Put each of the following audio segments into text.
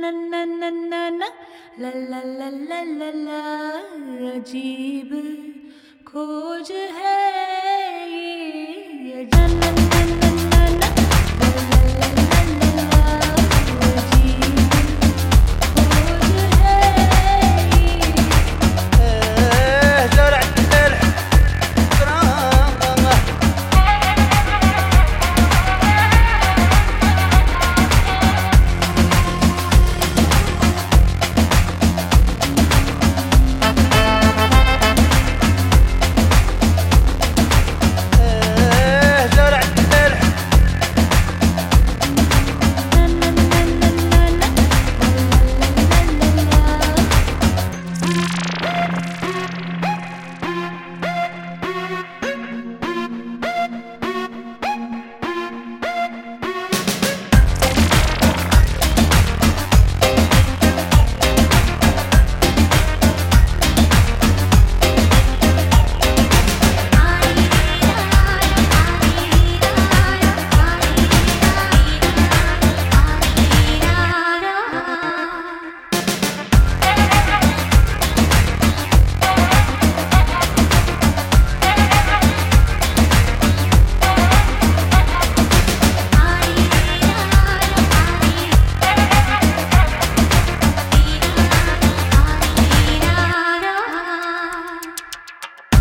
na na na na na la la la la la la अजीब खोज है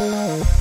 Música